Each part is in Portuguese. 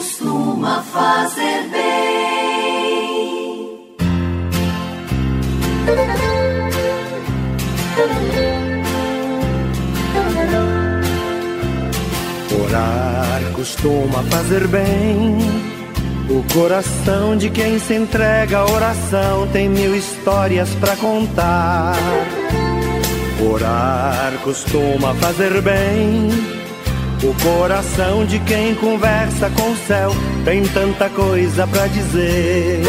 costuma fazer bem. Orar costuma fazer bem. O coração de quem se entrega à oração tem mil histórias para contar. Orar costuma fazer bem. O coração de quem conversa com o céu tem tanta coisa para dizer.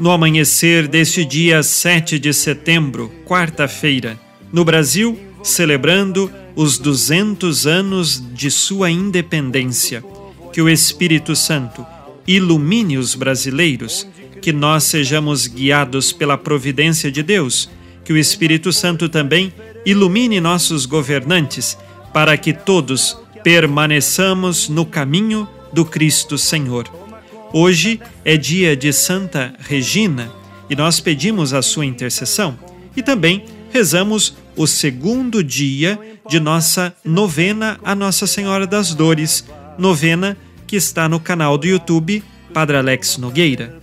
No amanhecer deste dia 7 de setembro, quarta-feira, no Brasil, celebrando os 200 anos de sua independência, que o Espírito Santo ilumine os brasileiros, que nós sejamos guiados pela providência de Deus, que o Espírito Santo também ilumine nossos governantes, para que todos permaneçamos no caminho do Cristo Senhor. Hoje é dia de Santa Regina e nós pedimos a sua intercessão e também rezamos o segundo dia de nossa novena a Nossa Senhora das Dores, novena que está no canal do YouTube Padre Alex Nogueira.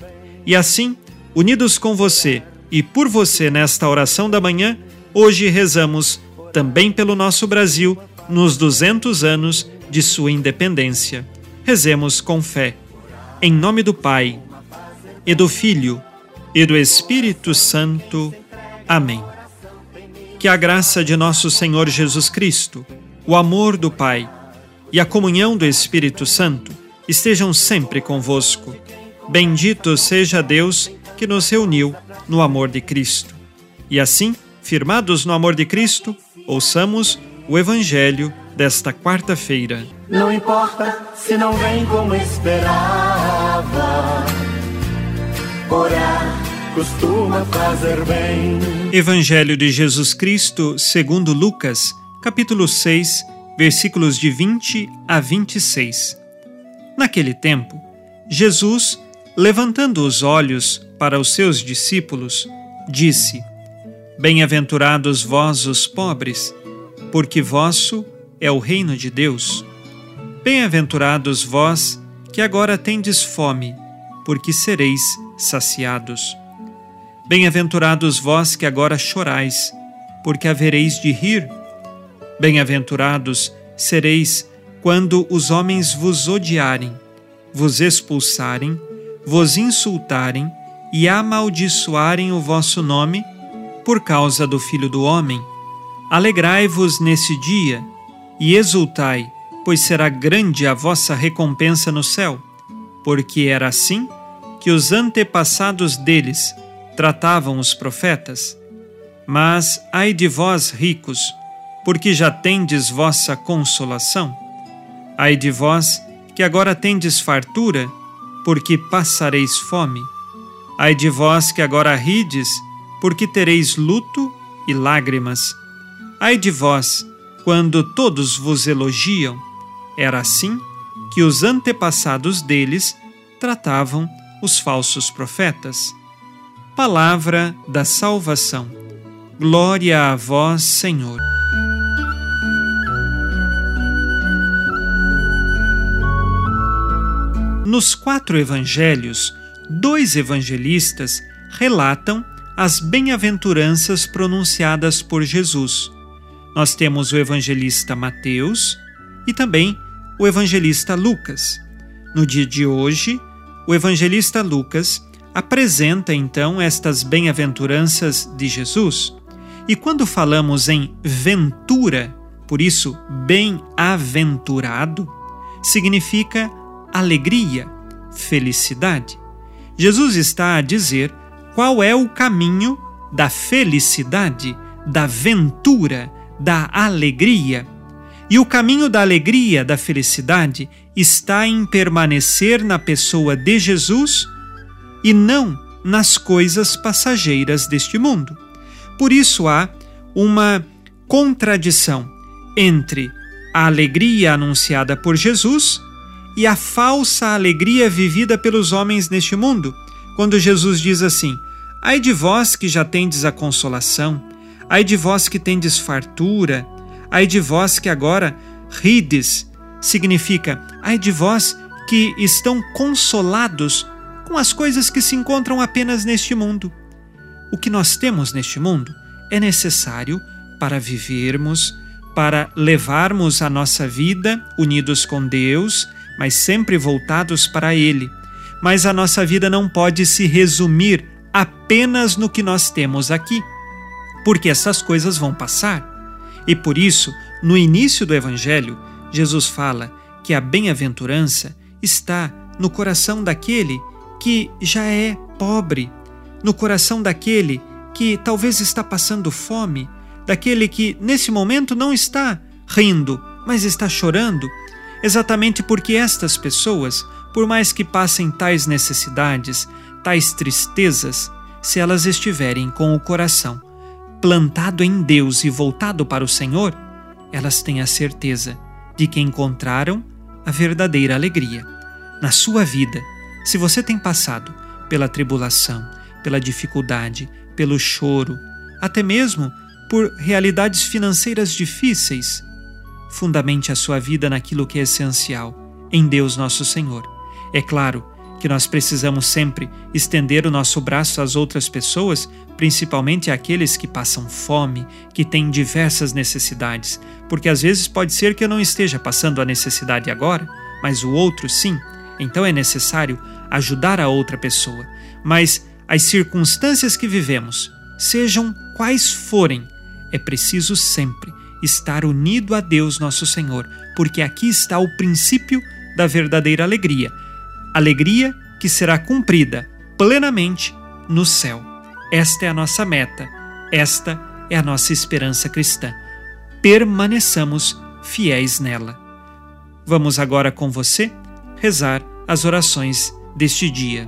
E assim, unidos com você e por você nesta oração da manhã, hoje rezamos também pelo nosso Brasil nos 200 anos de sua independência. Rezemos com fé. Em nome do Pai, e do Filho, e do Espírito Santo. Amém. Que a graça de nosso Senhor Jesus Cristo, o amor do Pai e a comunhão do Espírito Santo estejam sempre convosco. Bendito seja Deus que nos reuniu no amor de Cristo. E assim, firmados no amor de Cristo, ouçamos o Evangelho desta quarta-feira. Não importa se não vem como esperava, orar costuma fazer bem. Evangelho de Jesus Cristo, segundo Lucas, capítulo 6, versículos de 20 a 26. Naquele tempo, Jesus, levantando os olhos para os seus discípulos, disse: Bem-aventurados vós os pobres, porque vosso é o reino de Deus. Bem-aventurados vós que agora tendes fome, porque sereis saciados. Bem-aventurados vós que agora chorais, porque havereis de rir. Bem-aventurados sereis quando os homens vos odiarem, vos expulsarem, vos insultarem e amaldiçoarem o vosso nome por causa do Filho do Homem. Alegrai-vos nesse dia e exultai, pois será grande a vossa recompensa no céu, porque era assim que os antepassados deles tratavam os profetas. Mas ai de vós, ricos, porque já tendes vossa consolação. Ai de vós, que agora tendes fartura, porque passareis fome. Ai de vós que agora rides, porque tereis luto e lágrimas. Ai de vós, quando todos vos elogiam. Era assim que os antepassados deles tratavam os falsos profetas. Palavra da salvação. Glória a vós, Senhor. Nos quatro evangelhos, dois evangelistas relatam as bem-aventuranças pronunciadas por Jesus nós temos o evangelista Mateus e também o evangelista Lucas. No dia de hoje, o evangelista Lucas apresenta então estas bem-aventuranças de Jesus. E quando falamos em ventura, por isso bem-aventurado, significa alegria, felicidade. Jesus está a dizer qual é o caminho da felicidade, da ventura, da alegria. E o caminho da alegria, da felicidade, está em permanecer na pessoa de Jesus e não nas coisas passageiras deste mundo. Por isso há uma contradição entre a alegria anunciada por Jesus e a falsa alegria vivida pelos homens neste mundo, quando Jesus diz assim: Ai de vós que já tendes a consolação, Ai de vós que tendes fartura, ai de vós que agora rides, significa ai de vós que estão consolados com as coisas que se encontram apenas neste mundo. O que nós temos neste mundo é necessário para vivermos, para levarmos a nossa vida unidos com Deus, mas sempre voltados para Ele. Mas a nossa vida não pode se resumir apenas no que nós temos aqui, porque essas coisas vão passar. E por isso, no início do Evangelho, Jesus fala que a bem-aventurança está no coração daquele que já é pobre, no coração daquele que talvez está passando fome, daquele que nesse momento não está rindo, mas está chorando, exatamente porque estas pessoas, por mais que passem tais necessidades, tais tristezas, se elas estiverem com o coração plantado em Deus e voltado para o Senhor, elas têm a certeza de que encontraram a verdadeira alegria. Na sua vida, se você tem passado pela tribulação, pela dificuldade, pelo choro, até mesmo por realidades financeiras difíceis, fundamente a sua vida naquilo que é essencial, em Deus nosso Senhor. É claro que nós precisamos sempre estender o nosso braço às outras pessoas, principalmente àqueles que passam fome, que têm diversas necessidades, porque às vezes pode ser que eu não esteja passando a necessidade agora, mas o outro sim. Então é necessário ajudar a outra pessoa. Mas as circunstâncias que vivemos, sejam quais forem, é preciso sempre estar unido a Deus nosso Senhor, porque aqui está o princípio da verdadeira alegria. Alegria que será cumprida plenamente no céu. Esta é a nossa meta, esta é a nossa esperança cristã. Permaneçamos fiéis nela. Vamos agora com você rezar as orações deste dia.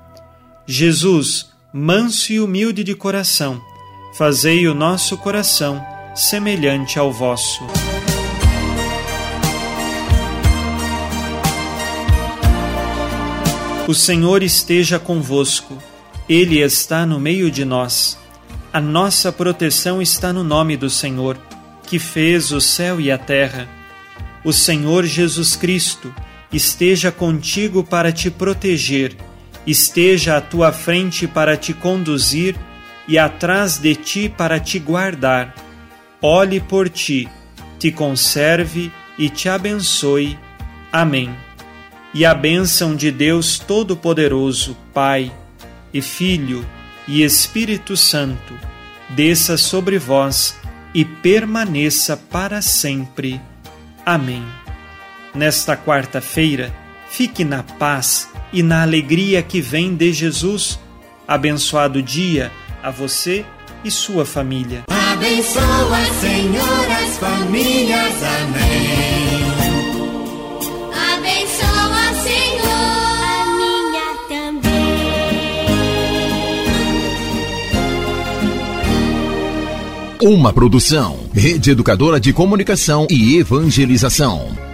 Jesus, manso e humilde de coração, fazei o nosso coração semelhante ao vosso. O Senhor esteja convosco, Ele está no meio de nós. A nossa proteção está no nome do Senhor, que fez o céu e a terra. O Senhor Jesus Cristo esteja contigo para te proteger, esteja à tua frente para te conduzir e atrás de ti para te guardar. Olhe por ti, te conserve e te abençoe. Amém e a bênção de Deus Todo-Poderoso, Pai e Filho e Espírito Santo, desça sobre vós e permaneça para sempre. Amém. Nesta quarta-feira, fique na paz e na alegria que vem de Jesus. Abençoado dia a você e sua família. Abençoa, Senhor, as famílias. Amém. Uma produção, Rede Educadora de Comunicação e Evangelização.